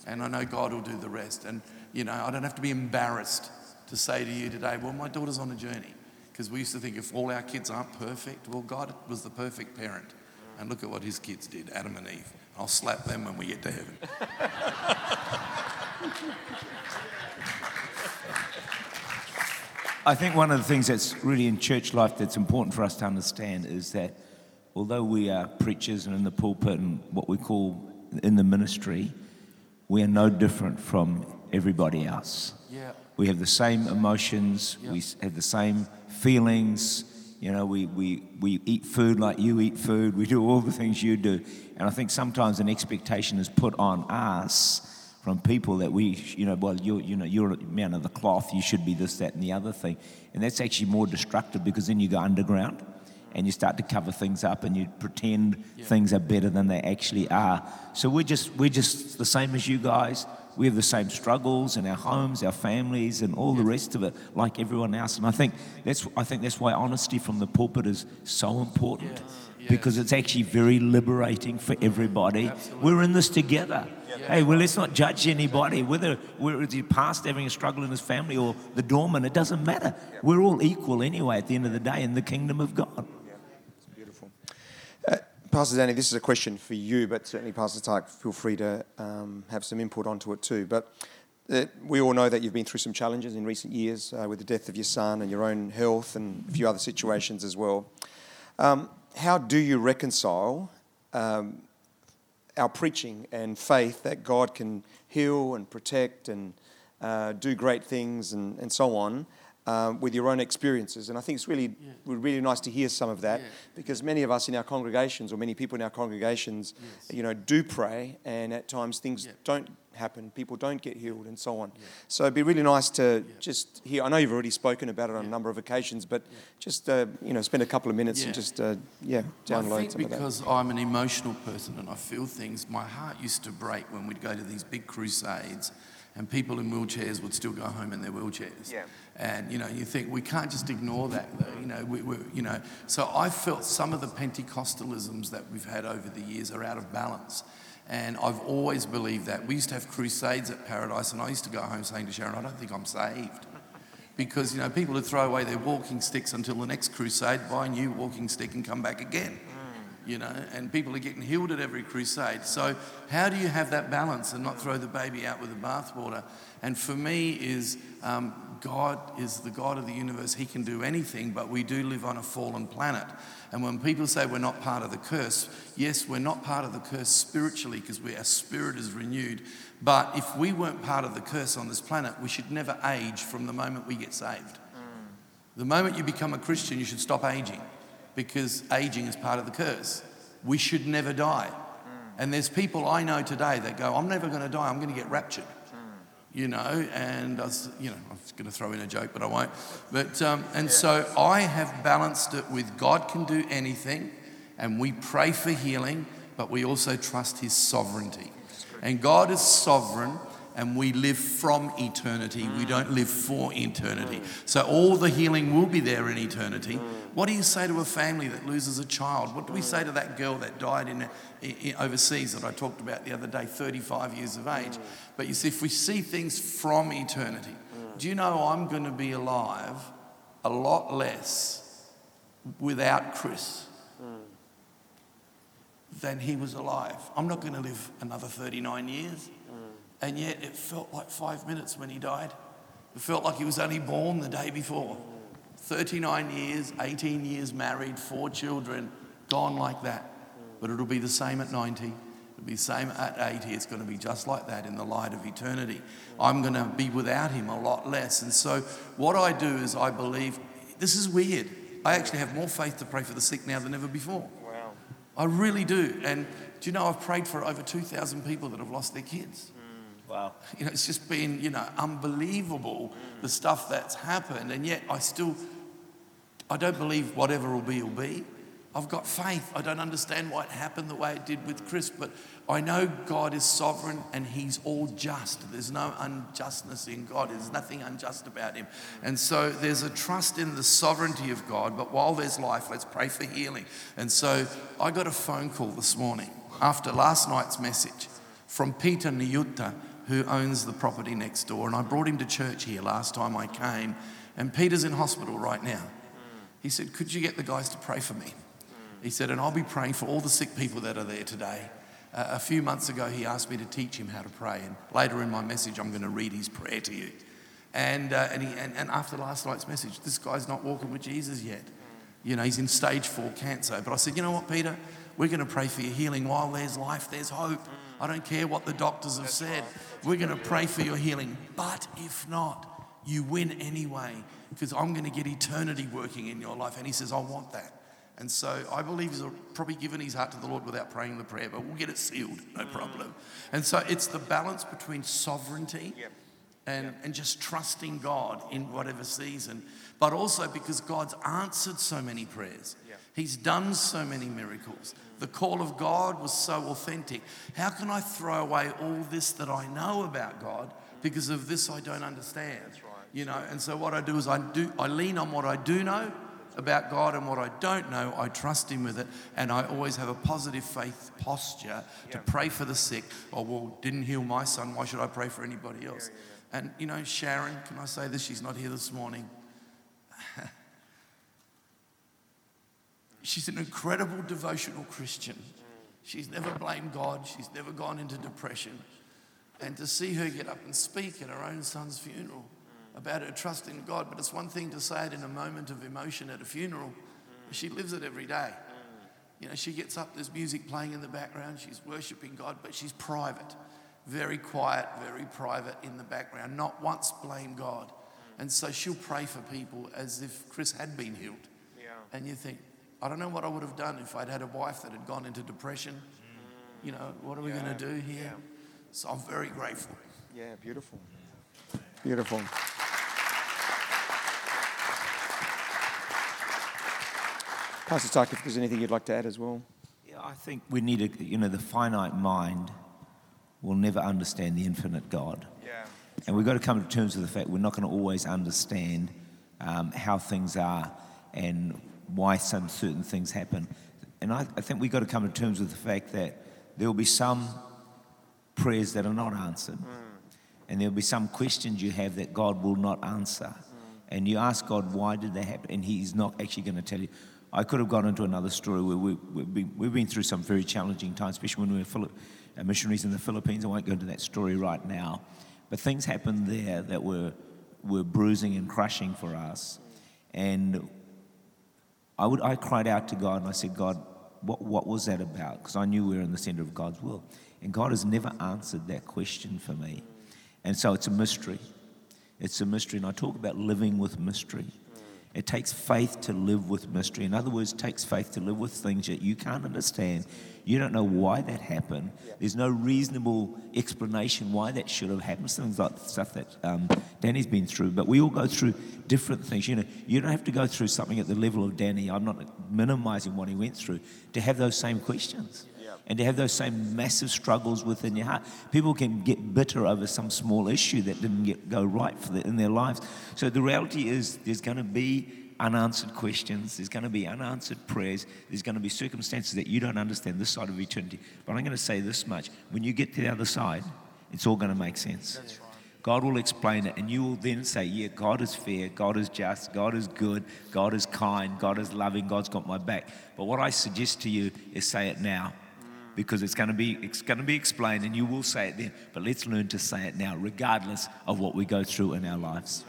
and I know God will do the rest. And you know I don't have to be embarrassed to say to you today, well, my daughter's on a journey. Because we used to think if all our kids aren't perfect, well, God was the perfect parent. And look at what his kids did, Adam and Eve. I'll slap them when we get to heaven. I think one of the things that's really in church life that's important for us to understand is that although we are preachers and in the pulpit and what we call in the ministry, we are no different from everybody else. Yeah. We have the same emotions, Yeah. we have the same feelings. You know, we, we, we eat food like you eat food, we do all the things you do. And I think sometimes an expectation is put on us from people that we, you know, well, you're, you know, you're a man of the cloth, you should be this, that, and the other thing. And that's actually more destructive because then you go underground and you start to cover things up and you pretend Yeah. things are better than they actually are. So we're just, we're just the same as you guys. We have the same struggles in our homes, our families, and all the rest of it, like everyone else. And I think that's, I think that's why honesty from the pulpit is so important Yes, yes. because it's actually very liberating for everybody. Absolutely. We're in this together. Hey, well, let's not judge anybody, whether we're the pastor having a struggle in his family or the doorman, it doesn't matter. We're all equal anyway at the end of the day in the kingdom of God. Pastor Danny, this is a question for you, but certainly Pastor Tak, feel free to um, have some input onto it too. But uh, we all know that you've been through some challenges in recent years uh, with the death of your son and your own health and a few other situations as well. Um, how do you reconcile um, our preaching and faith that God can heal and protect and uh, do great things and, and so on um, with your own experiences. And I think it's really, really nice to hear some of that Yeah. because many of us in our congregations or many people in our congregations, Yes. you know, do pray and at times things Yeah. don't happen, people don't get healed and so on. So it'd be really nice to just hear. I know you've already spoken about it on a number of occasions, but just, uh, you know, spend a couple of minutes Yeah. and just, uh, yeah, download I think some of that. because I'm an emotional person and I feel things, my heart used to break when we'd go to these big crusades and people in wheelchairs would still go home in their wheelchairs. Yeah. And you know, you think we can't just ignore that, though. You know, we, we, you know. So I felt some of the Pentecostalisms that we've had over the years are out of balance, and I've always believed that. We used to have crusades at Paradise, and I used to go home saying to Sharon, "I don't think I'm saved." Because you know people would throw away their walking sticks until the next crusade, buy a new walking stick, and come back again. You know, and people are getting healed at every crusade. So how do you have that balance and not throw the baby out with the bathwater? And for me, is um, God is the God of the universe. He can do anything, but we do live on a fallen planet. And when people say we're not part of the curse, yes, we're not part of the curse spiritually because our spirit is renewed, But if we weren't part of the curse on this planet, we should never age from the moment we get saved. Mm. The moment you become a Christian, you should stop aging because aging is part of the curse. We should never die. Mm. And there's people I know today that go, I'm never going to die, I'm going to get raptured. You know, and I was, you know, I was going to throw in a joke, but I won't. But, um, and so I have balanced it with God can do anything, and we pray for healing, but we also trust His sovereignty. And God is sovereign, and we live from eternity. We don't live for eternity. So all the healing will be there in eternity. What do you say to a family that loses a child? What do we say to that girl that died in, in overseas that I talked about the other day, 35 years of age? But you see, if we see things from eternity, do you know I'm going to be alive a lot less without Chris? than he was alive. I'm not going to live another 39 years. And yet it felt like five minutes when he died. It felt like he was only born the day before. 39 years, 18 years married, four children, gone like that. But it'll be the same at 90. It'll be the same at 80. It's going to be just like that in the light of eternity. I'm going to be without him a lot less. And so what I do is I believe, this is weird. I actually have more faith to pray for the sick now than ever before. Wow. I really do. And do you know, I've prayed for over 2,000 people that have lost their kids. Mm, wow. You know, it's just been, you know, unbelievable the mm. stuff that's happened. And yet I still, I don't believe whatever will be, will be. I've got faith. I don't understand why it happened the way it did with Chris, but I know God is sovereign and He's all just. There's no unjustness in God, there's nothing unjust about Him. And so there's a trust in the sovereignty of God, but while there's life, let's pray for healing. And so I got a phone call this morning after last night's message from Peter Nyutta, who owns the property next door. And I brought him to church here last time I came, and Peter's in hospital right now. He said, Could you get the guys to pray for me? He said, and I'll be praying for all the sick people that are there today. Uh, a few months ago, he asked me to teach him how to pray. And later in my message, I'm going to read his prayer to you. And, uh, and, he, and, and after last night's message, this guy's not walking with Jesus yet. You know, he's in stage four cancer. But I said, you know what, Peter? We're going to pray for your healing. While there's life, there's hope. I don't care what the doctors have said. We're going to pray for your healing. But if not, you win anyway because I'm going to get eternity working in your life. And he says, I want that. And so I believe he's probably given his heart to the Lord without praying the prayer, but we'll get it sealed, no problem. And so it's the balance between sovereignty Yep. and, and just trusting God in whatever season, but also because God's answered so many prayers. He's done so many miracles. The call of God was so authentic. How can I throw away all this that I know about God because of this I don't understand? That's right. You know, and so what I do is I do I lean on what I do know about God and what I don't know, I trust Him with it, and I always have a positive faith posture to pray for the sick. Oh well, didn't heal my son. Why should I pray for anybody else? And you know, Sharon, can I say this? She's not here this morning. She's an incredible devotional Christian. She's never blamed God. She's never gone into depression. And to see her get up and speak at her own son's funeral about her trust in God, but it's one thing to say it in a moment of emotion at a funeral. Mm. She lives it every day. You know, she gets up, there's music playing in the background, she's worshiping God, but she's private, very quiet, very private in the background, not once blame God. Mm. And so she'll pray for people as if Chris had been healed. Yeah. And you think, I don't know what I would have done if I'd had a wife that had gone into depression. Mm. You know, what are we Yeah, going to do here? yeah. So I'm very grateful. Yeah, beautiful. Beautiful. Pastor Tak, if there's anything you'd like to add as well. Yeah, I think we need a, you know, the finite mind will never understand the infinite God. Yeah. And we've got to come to terms with the fact we're not going to always understand um, how things are and why some certain things happen. And I, I think we've got to come to terms with the fact that there will be some prayers that are not answered. And there'll be some questions you have that God will not answer. And you ask God, why did that happen? And He's not actually going to tell you. I could have gone into another story where we, we've, been, we've been through some very challenging times, especially when we were uh, missionaries in the Philippines. I won't go into that story right now. But things happened there that were, were bruising and crushing for us. And I, would, I cried out to God and I said, God, what, what was that about? Because I knew we were in the center of God's will. And God has never answered that question for me. And so it's a mystery. It's a mystery. And I talk about living with mystery. It takes faith to live with mystery. In other words, it takes faith to live with things that you can't understand. You don't know why that happened. There's no reasonable explanation why that should have happened. Things like stuff that um, Danny's been through. But we all go through different things. You know, you don't have to go through something at the level of Danny. I'm not minimizing what he went through to have those same questions and to have those same massive struggles within your heart. People can get bitter over some small issue that didn't get, go right for the, in their lives. So the reality is there's going to be unanswered questions, there's going to be unanswered prayers, there's going to be circumstances that you don't understand this side of eternity. But I'm going to say this much when you get to the other side, it's all going to make sense. God will explain it, and you will then say, Yeah, God is fair, God is just, God is good, God is kind, God is loving, God's got my back. But what I suggest to you is say it now because it's going to be it's going to be explained and you will say it then but let's learn to say it now regardless of what we go through in our lives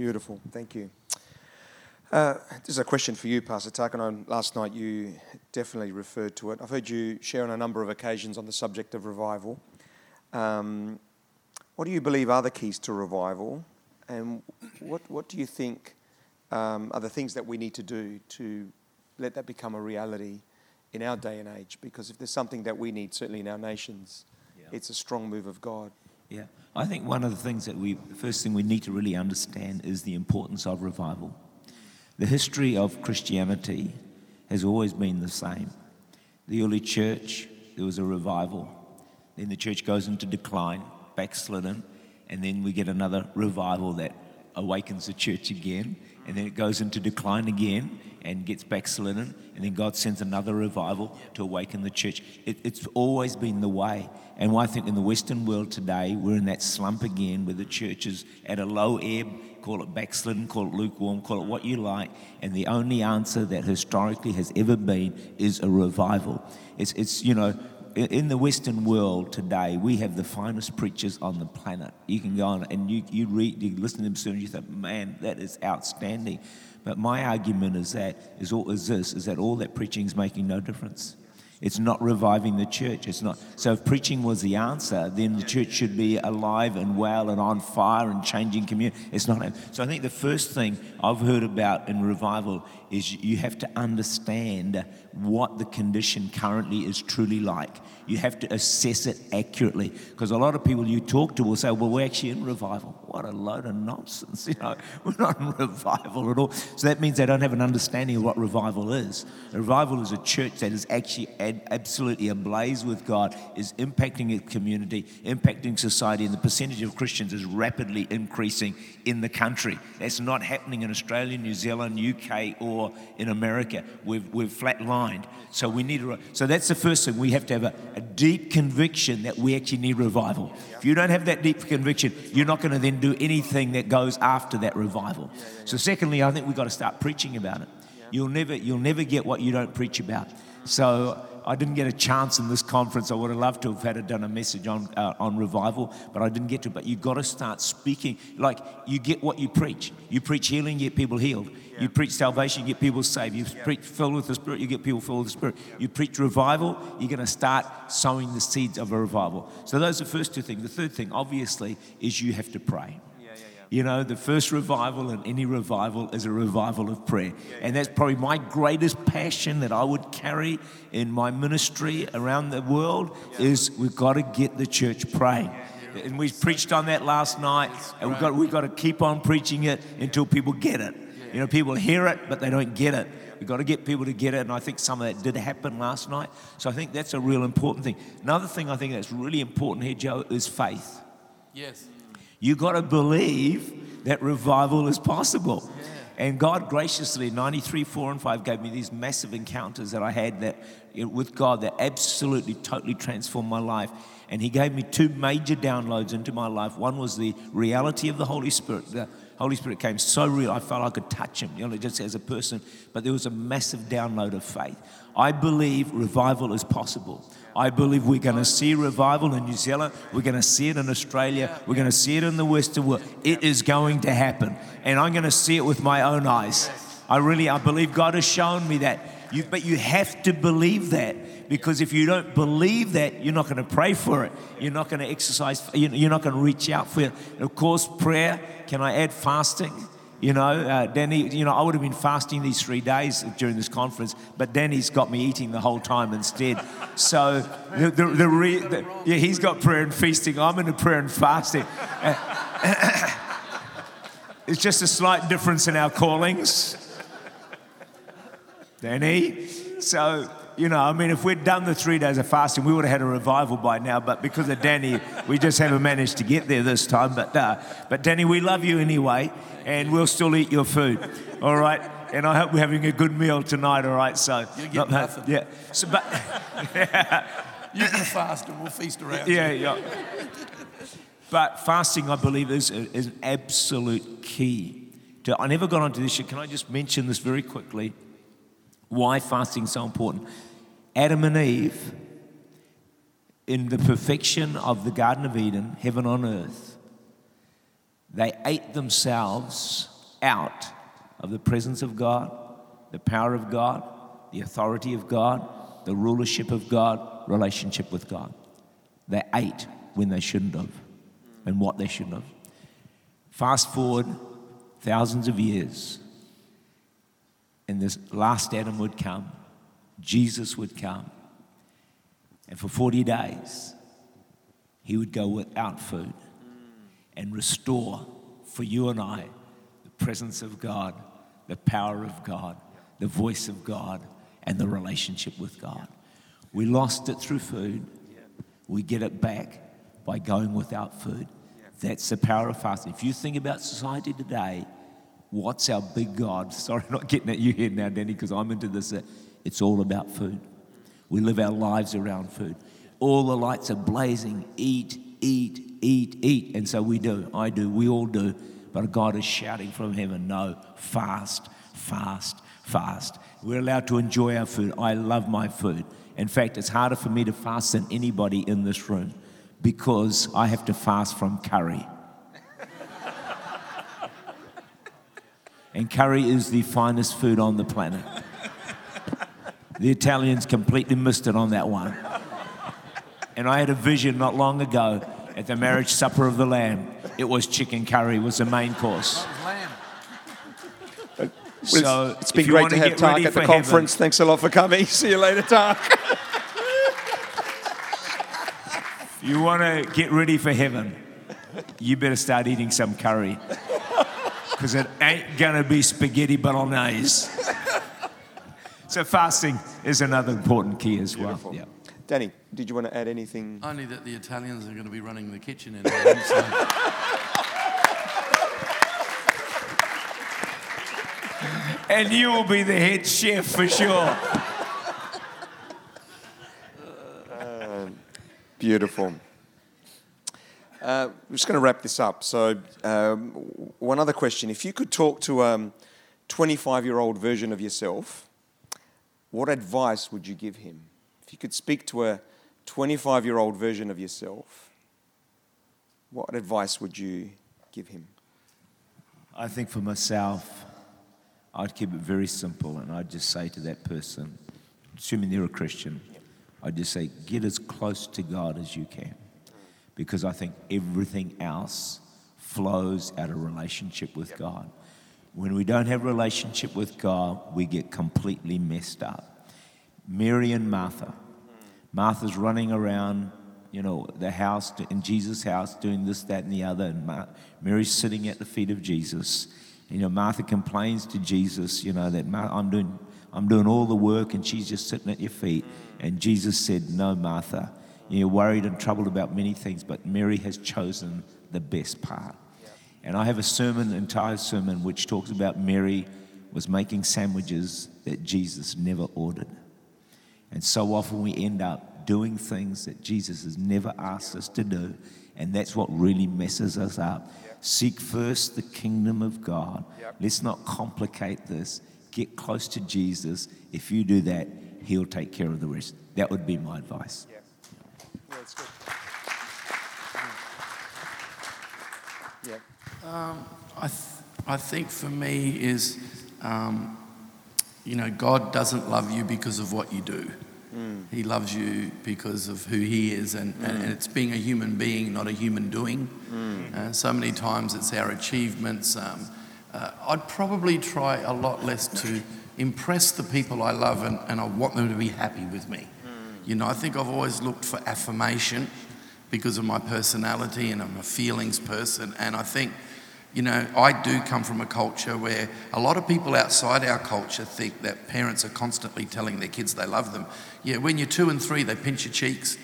Beautiful. Thank you. Uh, this is a question for you, Pastor Tak. And last night you definitely referred to it. I've heard you share on a number of occasions on the subject of revival. Um, what do you believe are the keys to revival? And what, what do you think um, are the things that we need to do to let that become a reality in our day and age? Because if there's something that we need, certainly in our nations, Yeah. it's a strong move of God. yeah i think one of the things that we the first thing we need to really understand is the importance of revival the history of christianity has always been the same the early church there was a revival then the church goes into decline backslidden and then we get another revival that awakens the church again and then it goes into decline again and gets backslidden. And then god sends another revival to awaken the church. It, it's always been the way. And i think in the western world today we're in that slump again where the church is at a low ebb call it backslidden call it lukewarm call it what you like. And the only answer that historically has ever been is a revival. It's, it's you know in- the Western world today, we have the finest preachers on the planet. You can go on and you, you read, you listen to them sermons, you think, man, that is outstanding. But my argument is that is all is this is that all that preaching is making no difference. It's not reviving the church. It's not. So if preaching was the answer, then the church should be alive and well and on fire and changing community. It's not. So I think the first thing I've heard about in revival is you have to understand what the condition currently is truly like. You have to assess it accurately because a lot of people you talk to will say, "Well, we're actually in revival." What a load of nonsense! You know, we're not in revival at all. So that means they don't have an understanding of what revival is. A revival is a church that is actually ad- absolutely ablaze with God, is impacting its community, impacting society, and the percentage of Christians is rapidly increasing in the country. That's not happening in Australia, New Zealand, UK, or in America. We've, we've flatlined. So we need a, so that's the first thing. We have to have a, a deep conviction that we actually need revival. If you don't have that deep conviction, you're not going to then do anything that goes after that revival. So secondly, I think we've got to start preaching about it. You'll never, you'll never get what you don't preach about. So I didn't get a chance in this conference. I would have loved to have had done a message on uh, on revival, but I didn't get to. But you've got to start speaking. Like you get what you preach. You preach healing, you get people healed. You preach salvation, you get people saved. You preach filled with the Spirit, you get people filled with the Spirit. You preach revival, you're going to start sowing the seeds of a revival. So those are the first two things. The third thing, obviously, is you have to pray. You know, the first revival in any revival is a revival of prayer. And that's probably my greatest passion that I would carry in my ministry around the world is we've got to get the church praying. And we preached on that last night, and we've got, we've got to keep on preaching it until people get it. You know, people hear it, but they don't get it. We've got to get people to get it, and I think some of that did happen last night. So I think that's a real important thing. Another thing I think that's really important here, Joe, is faith. Yes. You got to believe that revival is possible. And God graciously, 93, 4, and 5, gave me these massive encounters that I had that with God that absolutely, totally transformed my life. And He gave me two major downloads into my life. One was the reality of the Holy Spirit. The Holy Spirit came so real, I felt I could touch Him, you know, just as a person. But there was a massive download of faith. I believe revival is possible. I believe we're going to see revival in New Zealand. We're going to see it in Australia. We're going to see it in the Western world. It is going to happen. And I'm going to see it with my own eyes. I really, I believe God has shown me that. You, but you have to believe that because if you don't believe that, you're not going to pray for it. You're not going to exercise. You're not going to reach out for it. And of course, prayer. Can I add fasting? You know, uh, Danny, you know, I would have been fasting these three days during this conference, but Danny's got me eating the whole time instead. So, the, the, the, re, the yeah, he's got prayer and feasting. I'm in a prayer and fasting. it's just a slight difference in our callings. Danny? So, you know, I mean, if we'd done the three days of fasting, we would have had a revival by now. But because of Danny, we just haven't managed to get there this time. But, uh, but Danny, we love you anyway and we'll still eat your food. All right? And I hope we're having a good meal tonight, all right? So, you get nothing. Yeah. So, but, you can fast and we'll feast around. Yeah, you. yeah. But fasting, I believe, is, is an absolute key. To, I never got onto this. Can I just mention this very quickly? Why fasting is so important. Adam and Eve, in the perfection of the Garden of Eden, heaven on earth, they ate themselves out of the presence of God, the power of God, the authority of God, the rulership of God, relationship with God. They ate when they shouldn't have and what they shouldn't have. Fast forward thousands of years, and this last Adam would come, Jesus would come, and for 40 days, he would go without food and restore for you and I the presence of God, the power of God, the voice of God, and the relationship with God. We lost it through food. We get it back by going without food. That's the power of fasting. If you think about society today, what's our big God? Sorry, not getting at you here now, Danny, because I'm into this. Uh, it's all about food. We live our lives around food. All the lights are blazing. Eat, eat, eat, eat. And so we do. I do. We all do. But God is shouting from heaven, no, fast, fast, fast. We're allowed to enjoy our food. I love my food. In fact, it's harder for me to fast than anybody in this room because I have to fast from curry. And curry is the finest food on the planet. The Italians completely missed it on that one. And I had a vision not long ago at the marriage supper of the Lamb. It was chicken curry was the main course. So it's been great to have Tak at the conference. Heaven, Thanks a lot for coming. See you later, Tak. you want to get ready for heaven, you better start eating some curry. Because it ain't going to be spaghetti bolognese. so fasting is another important key as well. Yeah. Danny, did you want to add anything? Only that the Italians are going to be running the kitchen in Ireland, so. and you will be the head chef for sure. Uh, beautiful. Uh, we're just going to wrap this up. So, um, one other question. If you could talk to a um, 25 year old version of yourself, what advice would you give him? If you could speak to a 25 year old version of yourself, what advice would you give him? I think for myself, I'd keep it very simple and I'd just say to that person, assuming they're a Christian, I'd just say, get as close to God as you can. Because I think everything else flows out of relationship with God. When we don't have relationship with God, we get completely messed up. Mary and Martha. Hmm. Martha's running around, you know, the house, in Jesus' house, doing this, that, and the other. And Mar- Mary's sitting at the feet of Jesus. You know, Martha complains to Jesus, you know, that I'm doing, I'm doing all the work and she's just sitting at your feet. Hmm. And Jesus said, No, Martha, you're worried and troubled about many things, but Mary has chosen the best part. And I have a sermon, entire sermon, which talks about Mary was making sandwiches that Jesus never ordered. And so often we end up doing things that Jesus has never asked us to do. And that's what really messes us up. Seek first the kingdom of God. Let's not complicate this. Get close to Jesus. If you do that, He'll take care of the rest. That would be my advice. Yeah. Yeah, that's good. Yeah. Um, I, th- I think for me is um, you know, God doesn't love you because of what you do. He loves you because of who He is, and, and, and it's being a human being, not a human doing. Uh, so many times it's our achievements. Um, uh, I'd probably try a lot less to impress the people I love, and, and I want them to be happy with me. You know, I think I've always looked for affirmation because of my personality, and I'm a feelings person, and I think you know, I do come from a culture where a lot of people outside our culture think that parents are constantly telling their kids they love them. Yeah, when you're two and three, they pinch your cheeks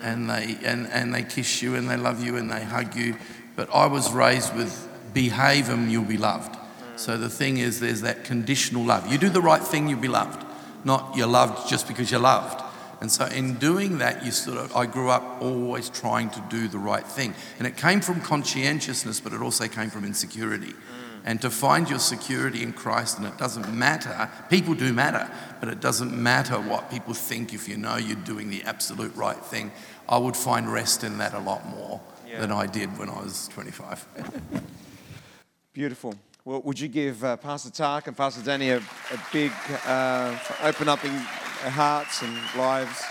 and they, and, and they kiss you and they love you and they hug you. But I was raised with behave and you'll be loved. So the thing is, there's that conditional love. You do the right thing, you'll be loved. Not you're loved just because you're loved. And so, in doing that, you sort of, I grew up always trying to do the right thing. And it came from conscientiousness, but it also came from insecurity. And to find your security in Christ, and it doesn't matter, people do matter, but it doesn't matter what people think if you know you're doing the absolute right thing. I would find rest in that a lot more Yeah. than I did when I was 25. Beautiful. Well, would you give uh, Pastor Tak and Pastor Danny a, a big uh, open up in their hearts and lives?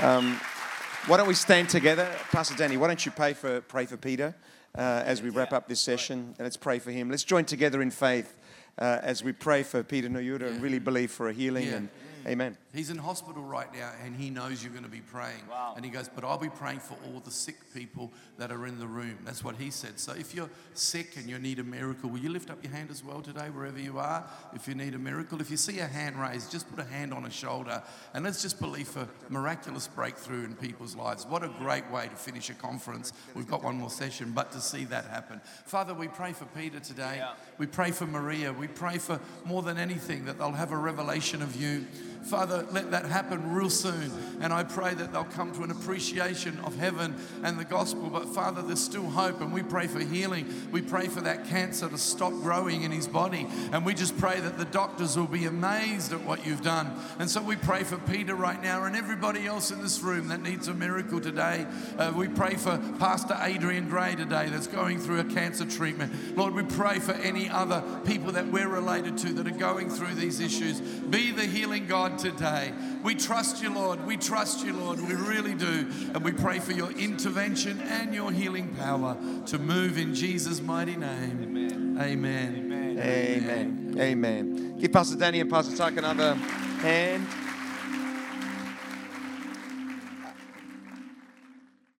Um, why don't we stand together, Pastor Danny? Why don't you pray for pray for Peter uh, as we wrap up this session? And let's pray for him. Let's join together in faith uh, as we pray for Peter Noyuta and really believe for a healing. And Amen. He's in hospital right now and he knows you're going to be praying. And he goes, But I'll be praying for all the sick people that are in the room. That's what he said. So if you're sick and you need a miracle, will you lift up your hand as well today, wherever you are? If you need a miracle, if you see a hand raised, just put a hand on a shoulder and let's just believe for miraculous breakthrough in people's lives. What a great way to finish a conference. We've got one more session, but to see that happen. Father, we pray for Peter today. We pray for Maria. We pray for more than anything that they'll have a revelation of you. Father, let that happen real soon. And I pray that they'll come to an appreciation of heaven and the gospel. But Father, there's still hope, and we pray for healing. We pray for that cancer to stop growing in his body. And we just pray that the doctors will be amazed at what you've done. And so we pray for Peter right now and everybody else in this room that needs a miracle today. Uh, we pray for Pastor Adrian Gray today that's going through a cancer treatment. Lord, we pray for any other people that we're related to that are going through these issues. Be the healing God today. We trust you, Lord. We trust you, Lord. We really do. And we pray for your intervention and your healing power to move in Jesus' mighty name. Amen. Amen. Amen. Give Pastor Danny and Pastor Tak another hand.